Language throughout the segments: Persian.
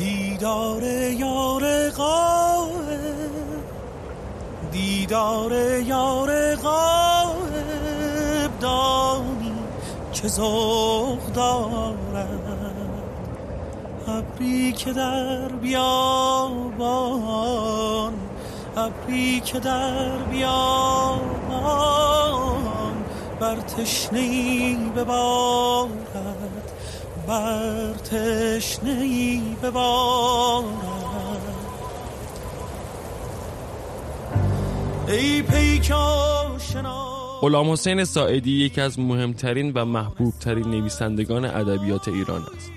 دیدار یار غایب دیدار یار غایب دانی که زوغ دارد. ابری که در بیابان. ابری که در بیابان. بر تشنی ببارد بر تشنی ببارد ای غلام حسین ساعدی یکی از مهمترین و محبوبترین نویسندگان ادبیات ایران است.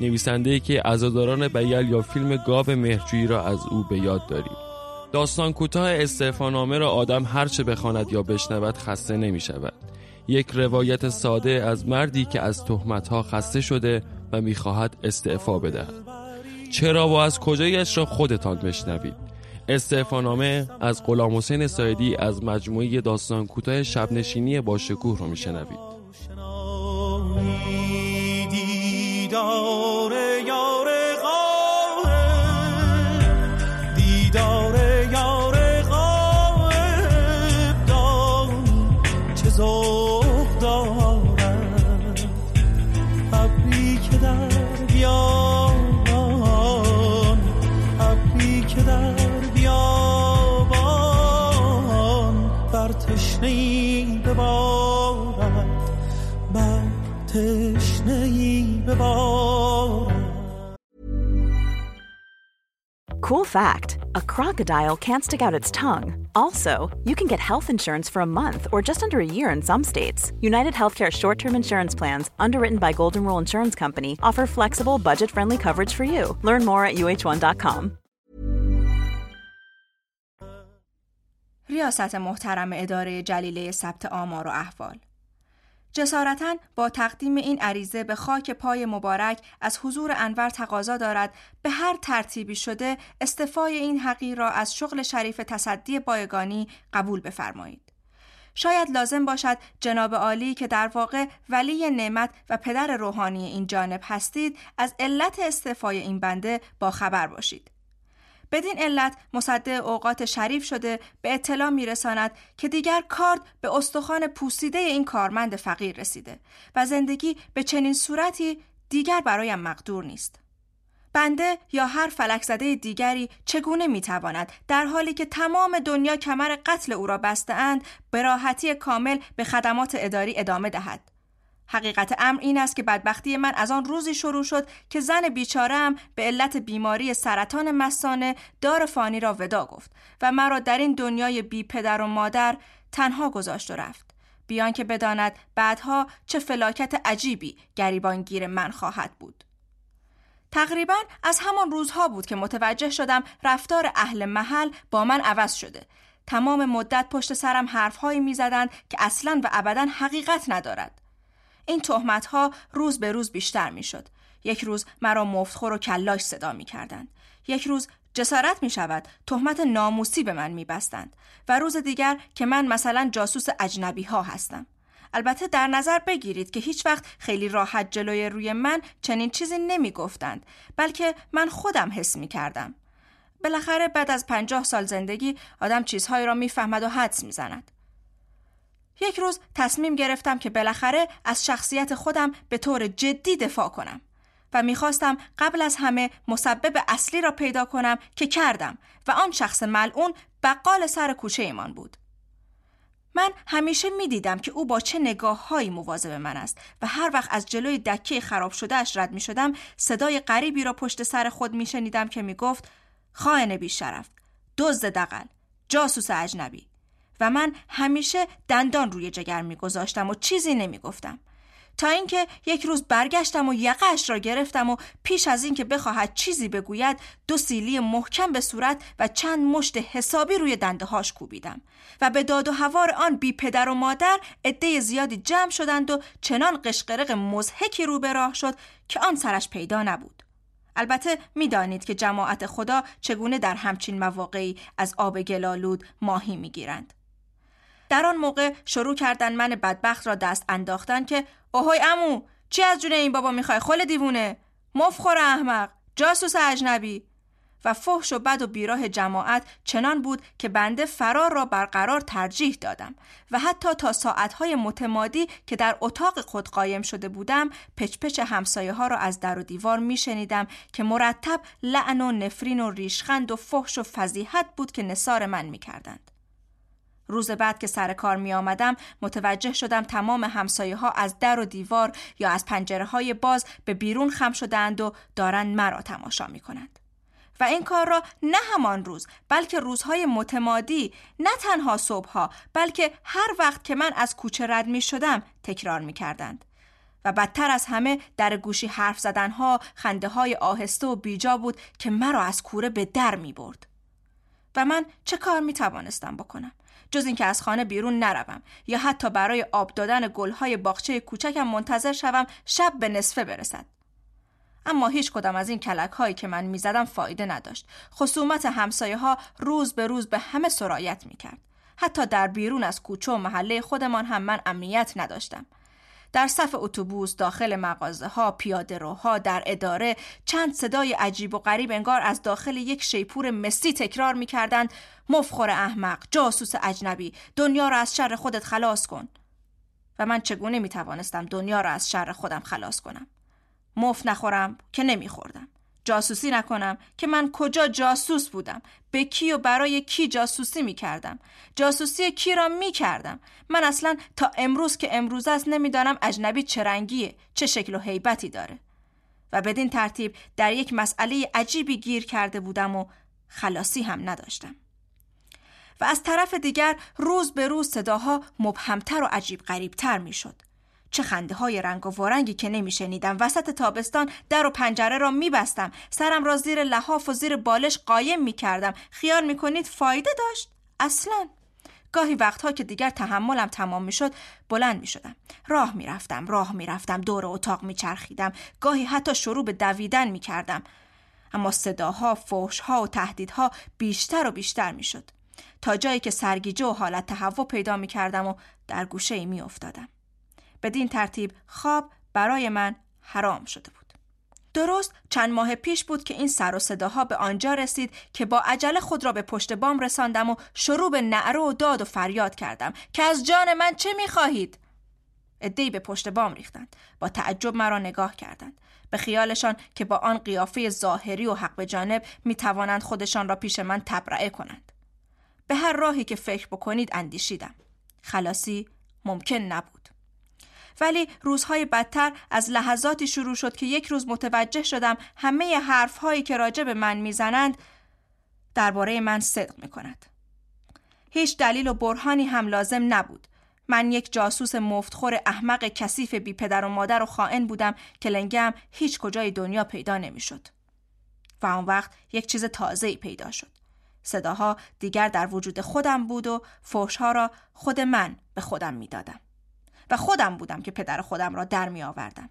نویسنده که عزاداران بیل یا فیلم گاو مهرجویی را از او به یاد داریم. داستان کوتاه استعفانامه را آدم هرچه بخواند یا بشنود خسته نمی شود یک روایت ساده از مردی که از تهمتها خسته شده و می‌خواهد استعفا بدهد. چرا و از کجایش را خودتان بشنوید؟ استعفانامه از غلام حسین سایدی از مجموعه داستان کوتاه شبنشینی با شکوه رو میشنوید. Cool fact a crocodile can't stick out its tongue. Also, you can get health insurance for a month or just under a year in some states. United Healthcare short term insurance plans, underwritten by Golden Rule Insurance Company, offer flexible, budget friendly coverage for you. Learn more at uh1.com. ریاست محترم اداره جلیله ثبت آمار و احوال جسارتا با تقدیم این عریضه به خاک پای مبارک از حضور انور تقاضا دارد به هر ترتیبی شده استفای این حقیر را از شغل شریف تصدی بایگانی قبول بفرمایید. شاید لازم باشد جناب عالی که در واقع ولی نعمت و پدر روحانی این جانب هستید از علت استفای این بنده با خبر باشید. بدین علت مصدع اوقات شریف شده به اطلاع میرساند که دیگر کارد به استخوان پوسیده این کارمند فقیر رسیده و زندگی به چنین صورتی دیگر برایم مقدور نیست. بنده یا هر فلک زده دیگری چگونه می‌تواند در حالی که تمام دنیا کمر قتل او را بسته اند به راحتی کامل به خدمات اداری ادامه دهد حقیقت امر این است که بدبختی من از آن روزی شروع شد که زن بیچارم به علت بیماری سرطان مسانه دار فانی را ودا گفت و مرا در این دنیای بی پدر و مادر تنها گذاشت و رفت. بیان که بداند بعدها چه فلاکت عجیبی گریبانگیر من خواهد بود. تقریبا از همان روزها بود که متوجه شدم رفتار اهل محل با من عوض شده. تمام مدت پشت سرم حرفهایی می‌زدند که اصلا و ابدا حقیقت ندارد. این تهمت ها روز به روز بیشتر می شد. یک روز مرا مفتخور و کلاش صدا می کردند. یک روز جسارت می شود تهمت ناموسی به من می بستند و روز دیگر که من مثلا جاسوس اجنبی ها هستم. البته در نظر بگیرید که هیچ وقت خیلی راحت جلوی روی من چنین چیزی نمی گفتند بلکه من خودم حس می کردم. بالاخره بعد از پنجاه سال زندگی آدم چیزهایی را می‌فهمد و حدس می‌زند. یک روز تصمیم گرفتم که بالاخره از شخصیت خودم به طور جدی دفاع کنم و می‌خواستم قبل از همه مسبب اصلی را پیدا کنم که کردم و آن شخص ملعون بقال سر کوچه ایمان بود. من همیشه می‌دیدم که او با چه نگاه هایی مواظب من است و هر وقت از جلوی دکه خراب شده اش رد می شدم صدای غریبی را پشت سر خود می شنیدم که می گفت خائن بیشرف دزد دقل جاسوس اجنبی و من همیشه دندان روی جگر میگذاشتم و چیزی نمی‌گفتم. تا اینکه یک روز برگشتم و یقهاش را گرفتم و پیش از اینکه بخواهد چیزی بگوید دو سیلی محکم به صورت و چند مشت حسابی روی دنده هاش کوبیدم و به داد و هوار آن بی پدر و مادر عده زیادی جمع شدند و چنان قشقرق مزهکی رو به راه شد که آن سرش پیدا نبود. البته می‌دانید که جماعت خدا چگونه در همچین مواقعی از آب گلالود ماهی می‌گیرند. در آن موقع شروع کردن من بدبخت را دست انداختن که اوهوی امو چی از جون این بابا می‌خوای؟ خل دیوونه. مفخور احمق. جاسوس اجنبی. و فحش و بد و بیراه جماعت چنان بود که بنده فرار را برقرار ترجیح دادم و حتی تا ساعتهای متمادی که در اتاق خود قایم شده بودم پچپچ همسایه ها را از در و دیوار می شنیدم که مرتب لعن و نفرین و ریشخند و فحش و فضیحت بود که نصار من می کردند. روز بعد که سر کار می آمدم متوجه شدم تمام همسایه ها از در و دیوار یا از پنجره های باز به بیرون خم شدند و دارند مرا تماشا می کنند. و این کار را نه همان روز بلکه روزهای متمادی نه تنها صبحها بلکه هر وقت که من از کوچه رد می شدم تکرار می کردند. و بدتر از همه در گوشی حرف زدنها خنده های آهسته و بیجا بود که مرا از کوره به در می برد. و من چه کار می توانستم بکنم؟ جز اینکه از خانه بیرون نروم یا حتی برای آب دادن گلهای باغچه کوچکم منتظر شوم شب به نصفه برسد. اما هیچ کدام از این کلک هایی که من می‌زدم فایده نداشت. خصومت همسایه ها روز به روز به همه سرایت می‌کرد. حتی در بیرون از کوچه و محله خودمان هم من امنیت نداشتم. در صف اتوبوس داخل مغازه ها پیاده روها در اداره چند صدای عجیب و غریب انگار از داخل یک شیپور مسی تکرار می‌کردند مفخور احمق جاسوس اجنبی دنیا را از شر خودت خلاص کن. و من چگونه می توانستم دنیا را از شر خودم خلاص کنم؟ مف نخورم که نمیخوردم. جاسوسی نکنم که من کجا جاسوس بودم؟ به کی و برای کی جاسوسی می کردم جاسوسی کی را می کردم من اصلا تا امروز که امروز است نمی‌دانم اجنبی چه رنگیه چه شکل و حیبتی داره. و بدین ترتیب در یک مسئله عجیبی گیر کرده بودم و خلاصی هم نداشتم. و از طرف دیگر روز به روز صداها مبهمتر و عجیب غریبتر می شد چه خنده های رنگ و وارنگی که نمیشنیدم. وسط تابستان در و پنجره را میبستم. سرم را زیر لحاف و زیر بالش قایم می‌کردم. خیال می‌کنید فایده داشت؟ اصلا. گاهی وقتها که دیگر تحملم تمام می‌شد بلند می‌شدم. راه می‌رفتم راه می‌رفتم دور اتاق میچرخیدم. گاهی حتی شروع به دویدن می‌کردم. اما صداها فوشها و تهدیدها بیشتر و بیشتر می‌شد. تا جایی که سرگیجه و حالت تهوع پیدا می‌کردم و در گوشه ای میافتادم. بدین ترتیب خواب برای من حرام شده بود. درست چند ماه پیش بود که این سر و صداها به آنجا رسید که با عجله خود را به پشت بام رساندم و شروع به نعره و داد و فریاد کردم که از جان من چه می‌خواهید؟ ادهی به پشت بام ریختند. با تعجب مرا نگاه کردند. به خیالشان که با آن قیافه ظاهری و حق به جانب می توانند خودشان را پیش من تبرعه کنند. به هر راهی که فکر بکنید اندیشیدم. خلاصی ممکن نبود. ولی روزهای بدتر از لحظاتی شروع شد که یک روز متوجه شدم همه حرفهایی که راجع به من می‌زنند درباره من صدق می کند. هیچ دلیل و برهانی هم لازم نبود. من یک جاسوس مفتخور احمق کثیف بی پدر و مادر و خائن بودم که لنگم هیچ کجای دنیا پیدا نمی‌شد. و آن وقت یک چیز تازه‌ای پیدا شد. صداها دیگر در وجود خودم بود و فوشها را خود من به خودم می‌دادم. و خودم بودم که پدر خودم را در می آوردم.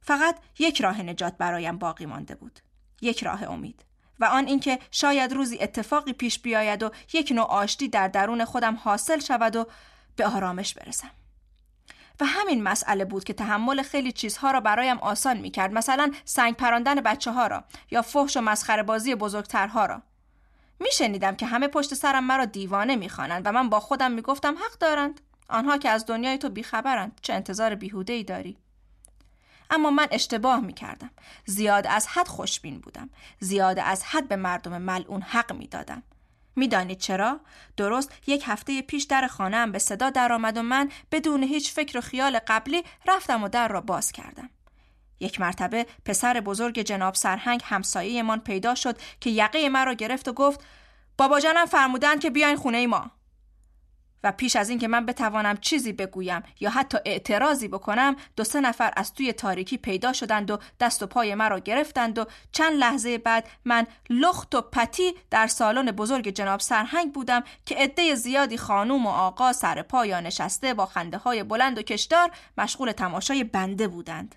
فقط یک راه نجات برایم باقی مانده بود. یک راه امید. و آن اینکه شاید روزی اتفاقی پیش بیاید و یک نوع آشتی در درون خودم حاصل شود و به آرامش برسم. و همین مسئله بود که تحمل خیلی چیزها را برایم آسان می کرد مثلا سنگ پراندن بچه ها را یا فحش و مسخره بازی بزرگترها را می شنیدم که همه پشت سرم مرا دیوانه می خوانند و من با خودم می گفتم حق دارند آنها که از دنیای تو بیخبرند چه انتظار بیهوده ای داری اما من اشتباه می کردم زیاد از حد خوشبین بودم زیاد از حد به مردم ملعون حق می دادم می‌دانید چرا؟ درست یک هفته پیش در خانهام به صدا درآمد و من بدون هیچ فکر و خیال قبلی رفتم و در را باز کردم. یک مرتبه پسر بزرگ جناب سرهنگ همسایه پیدا شد که یقه مرا گرفت و گفت بابا جانم فرمودند که بیاین خونه ما. و پیش از اینکه من بتوانم چیزی بگویم یا حتی اعتراضی بکنم دو سه نفر از توی تاریکی پیدا شدند و دست و پای مرا گرفتند و چند لحظه بعد من لخت و پتی در سالن بزرگ جناب سرهنگ بودم که عده زیادی خانوم و آقا سر پایا نشسته با خنده های بلند و کشدار مشغول تماشای بنده بودند.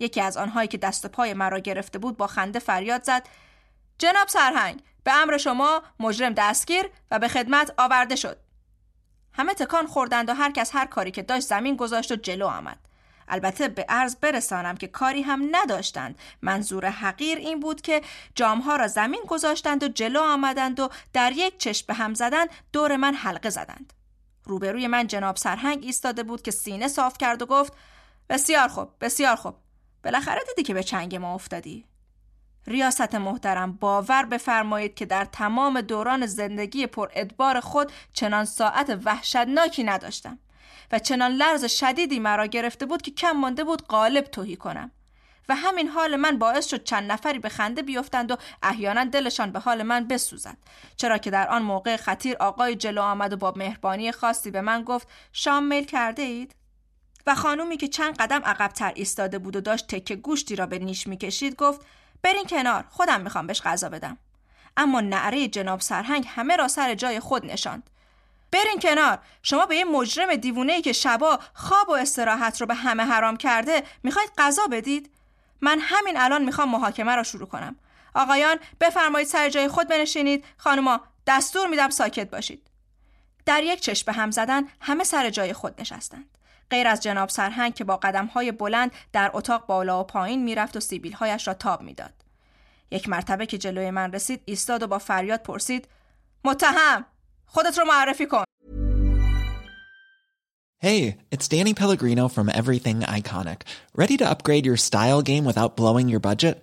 یکی از آنهایی که دست و پای مرا گرفته بود با خنده فریاد زد جناب سرهنگ به امر شما مجرم دستگیر و به خدمت آورده شد. همه تکان خوردند و هر کس هر کاری که داشت زمین گذاشت و جلو آمد. البته به عرض برسانم که کاری هم نداشتند. منظور حقیر این بود که جامها را زمین گذاشتند و جلو آمدند و در یک چشم به هم زدن دور من حلقه زدند. روبروی من جناب سرهنگ ایستاده بود که سینه صاف کرد و گفت بسیار خوب بسیار خوب. بالاخره دیدی که به چنگ ما افتادی. ریاست محترم باور بفرمایید که در تمام دوران زندگی پر ادبار خود چنان ساعت وحشتناکی نداشتم و چنان لرز شدیدی مرا گرفته بود که کم مانده بود قالب توهی کنم و همین حال من باعث شد چند نفری به خنده بیفتند و احیانا دلشان به حال من بسوزد. چرا که در آن موقع خطیر آقای جلو آمد و با مهربانی خاصی به من گفت شام میل کرده اید؟ و خانومی که چند قدم عقبتر ایستاده بود و داشت تکه گوشتی را به نیش می‌کشید گفت برین کنار خودم می‌خوام بهش غذا بدم. اما نعره جناب سرهنگ همه را سر جای خود نشاند. برین کنار شما به یه مجرم دیوونه که شبا خواب و استراحت رو به همه حرام کرده می‌خواید غذا بدید؟ من همین الان می‌خوام محاکمه را شروع کنم. آقایان بفرمایید سر جای خود بنشینید. خانوما دستور میدم ساکت باشید. در یک چشم به هم زدن همه سر جای خود نشستند. غیر از جناب سرهنگ که با قدمهای بلند در اتاق بالا و پایین می‌رفت و سیبیلهایش را تاب می‌داد یک مرتبه که جلوی من رسید ایستاد و با فریاد پرسید متهم خودت رو معرفی کن Hey, it's Danny Pellegrino from Everything Iconic. Ready to upgrade your style game without blowing your budget?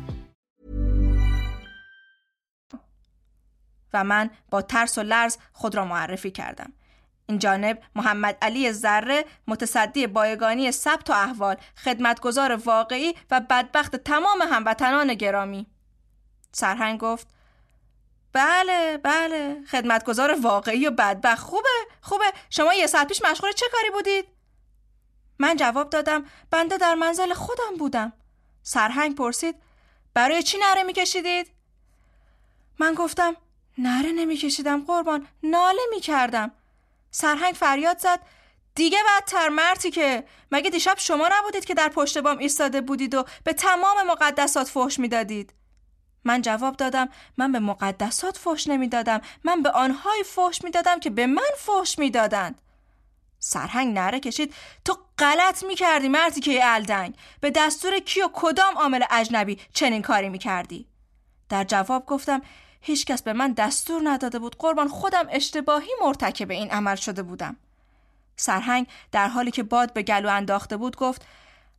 و من با ترس و لرز خود را معرفی کردم. این جانب محمد علی ذره متصدی بایگانی ثبت و احوال خدمتگزار واقعی و بدبخت تمام هموطنان گرامی. سرهنگ گفت بله بله خدمتگزار واقعی و بدبخت. خوبه خوبه. شما یه ساعت پیش مشغول چه کاری بودید؟ من جواب دادم بنده در منزل خودم بودم. سرهنگ پرسید برای چی نره میکشیدید؟ من گفتم نره نمیکشیدم قربان. ناله می‌کردم. سرهنگ فریاد زد. دیگه بدتر مرتی که. مگه دیشب شما نبودید که در پشت بام ایستاده بودید و به تمام مقدسات فحش می‌دادید؟ من جواب دادم من به مقدسات فحش نمی‌دادم. من به آنهای فحش می‌دادم که به من فحش می‌دادند. سرهنگ نره کشید. تو غلط می‌کردی مردی که الدنگ. به دستور کی و کدام عامل اجنبی چنین کاری می‌کردی؟ در جواب گفتم هیچکس به من دستور نداده بود قربان خودم اشتباهی مرتکب این عمل شده بودم. سرهنگ در حالی که باد به گلو انداخته بود گفت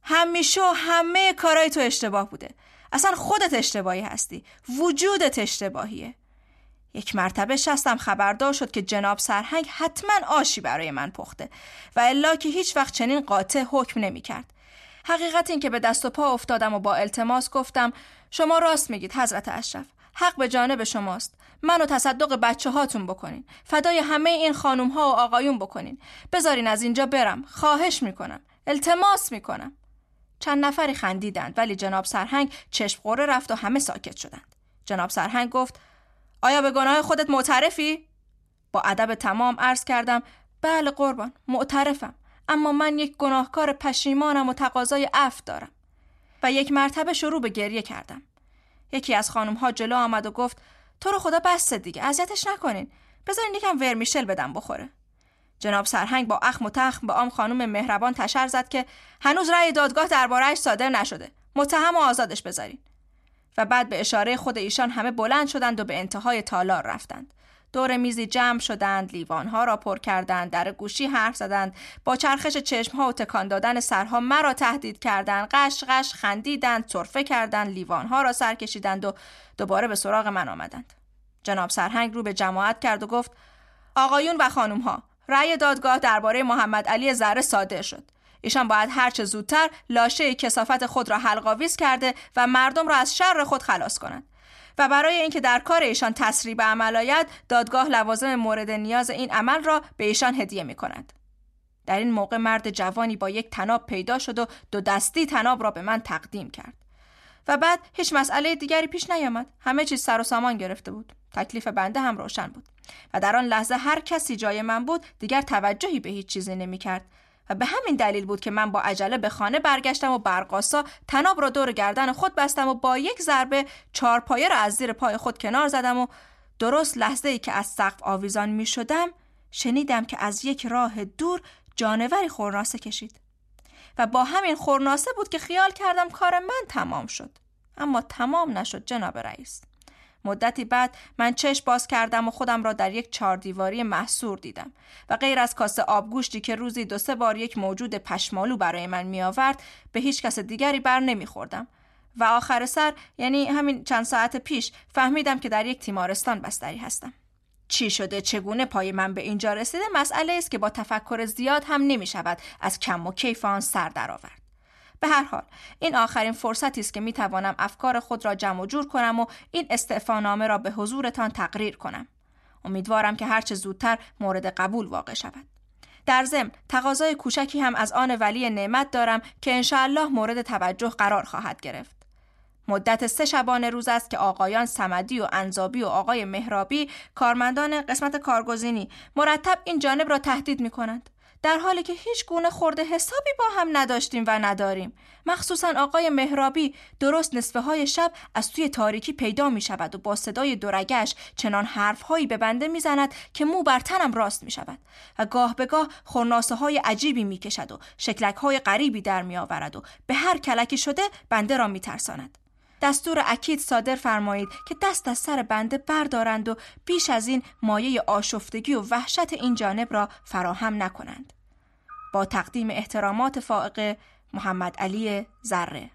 همیشه همه کارای تو اشتباه بوده. اصلا خودت اشتباهی هستی. وجودت اشتباهیه. یک مرتبه شستم خبردار شد که جناب سرهنگ حتما آشی برای من پخته و الا که هیچ وقت چنین قاطع حکم نمی کرد. حقیقت این که به دست و پا افتادم و با التماس گفتم شما راست میگید حضرت اشرف. حق به جانب شماست. منو تصدق بچه هاتون بکنین. فدای همه این خانوم ها و آقایون بکنین. بذارین از اینجا برم. خواهش می‌کنم. التماس می‌کنم. چند نفری خندیدند ولی جناب سرهنگ چشم قره رفت و همه ساکت شدند. جناب سرهنگ گفت آیا به گناه خودت معترفی؟ با ادب تمام عرض کردم بله قربان معترفم. اما من یک گناهکار پشیمانم و تقاضای عفو دارم. و یک مرتبه شروع به گریه کردم. یکی از خانم ها جلو آمد و گفت تو رو خدا بسته دیگه اذیتش نکنین. بذارین یکم ورمیشل بدم بخوره. جناب سرهنگ با اخم و تخم به آم خانم مهربان تشر زد که هنوز رأی دادگاه دربارهش صادر نشده. متهم و آزادش بذارین. و بعد به اشاره خود ایشان همه بلند شدند و به انتهای تالار رفتند. دور میزی جمع شدند لیوانها را پر کردند در گوشی حرف زدند. با چرخش چشمها و تکان دادن سرها مرا تهدید کردند. قش قش خندیدند صرفه کردند لیوانها را سر کشیدند و دوباره به سراغ من آمدند. جناب سرهنگ رو به جماعت کرد و گفت آقایون و خانم ها رأی دادگاه درباره محمد علی زره صادر شد. ایشان باید هرچه زودتر لاشه کسافت خود را حلقاویز کرده و مردم را از شر خود خلاص کنند. و برای اینکه در کار ایشان تسریع به عمل آید دادگاه لوازم مورد نیاز این عمل را به ایشان هدیه می کند. در این موقع مرد جوانی با یک تناب پیدا شد و دو دستی تناب را به من تقدیم کرد. و بعد هیچ مسئله دیگری پیش نیامد. همه چیز سر و سامان گرفته بود. تکلیف بنده هم روشن بود. و در آن لحظه هر کسی جای من بود دیگر توجهی به هیچ چیزی نمی کرد و به همین دلیل بود که من با عجله به خانه برگشتم و برقاسا تناب را دور گردن خود بستم و با یک ضربه چارپایه را از زیر پای خود کنار زدم و درست لحظه ای که از سقف آویزان می شدم شنیدم که از یک راه دور جانوری خورناسه کشید و با همین خورناسه بود که خیال کردم کار من تمام شد. اما تمام نشد جناب رئیس. مدتی بعد من چشم باز کردم و خودم را در یک چهاردیواری محصور دیدم و غیر از کاسه آبگوشتی که روزی دو سه بار یک موجود پشمالو برای من می آورد به هیچ کس دیگری بر نمیخوردم. و آخر سر یعنی همین چند ساعت پیش فهمیدم که در یک تیمارستان بستری هستم. چی شده؟ چگونه پای من به اینجا رسیده؟ مسئله است که با تفکر زیاد هم نمی شود از کم و کیف آن سر درآورد. به هر حال این آخرین فرصتی است که می توانم افکار خود را جمع و جور کنم و این استعفانامه را به حضورتان تقریر کنم. امیدوارم که هرچه زودتر مورد قبول واقع شود. در ضمن تقاضای کوچکی هم از آن ولی نعمت دارم که انشاءالله مورد توجه قرار خواهد گرفت. مدت سه شبانه روز است که آقایان سمدی و انزابی و آقای مهرابی کارمندان قسمت کارگزینی مرتب این جانب را تهدید می کنند. در حالی که هیچ گونه خورده حسابی با هم نداشتیم و نداریم مخصوصا آقای مهرابی درست نصفه های شب از توی تاریکی پیدا می شود و با صدای درگش چنان حرف هایی به بنده می زند که مو بر تنم راست می شود و گاه به گاه خورناسه های عجیبی می کشد و شکلک های غریبی در می آورد و به هر کلکی شده بنده را می ترساند. دستور اکید صادر فرمایید که دست از سر بنده بردارند و بیش از این مایه آشفتگی و وحشت این جانب را فراهم نکنند. با تقدیم احترامات فائق محمد علی ذره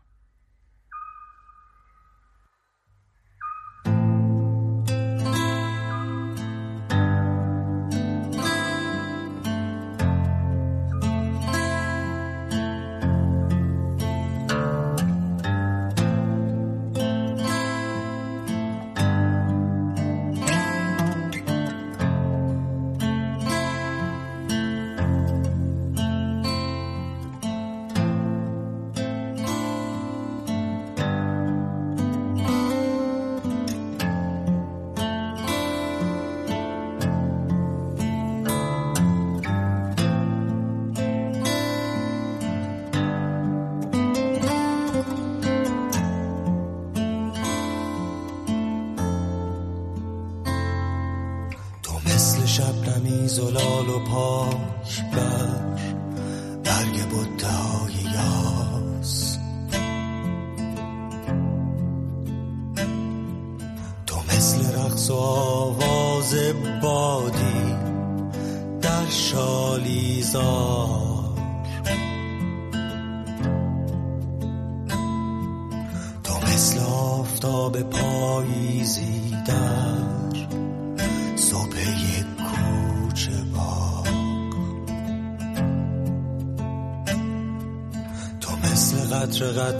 زلال و پاک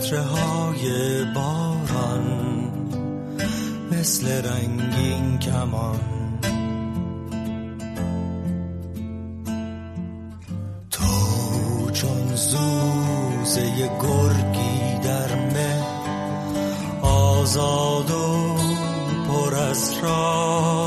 قطره های باران مثل رنگین کمان. تو چون زوزه گرگی در مه آزاد و پر از راز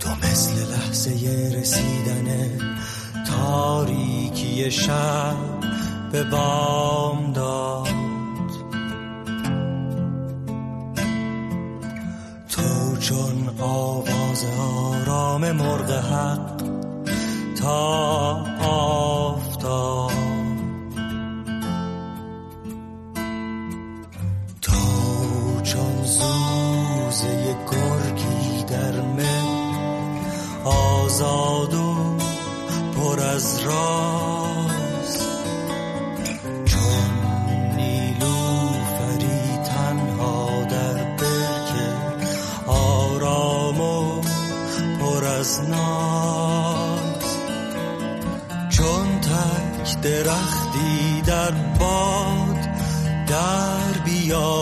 تو مثل لحظه رسیدن تاریکی شب به بام داد. تو چون آواز آرام مرغ حق تا آفتاب زوزه گرگی در من. آزاد و پر از راز. چون نیلوفری تنها در برکه آرام و پر از ناز. چون تک درختی در باد در بیابان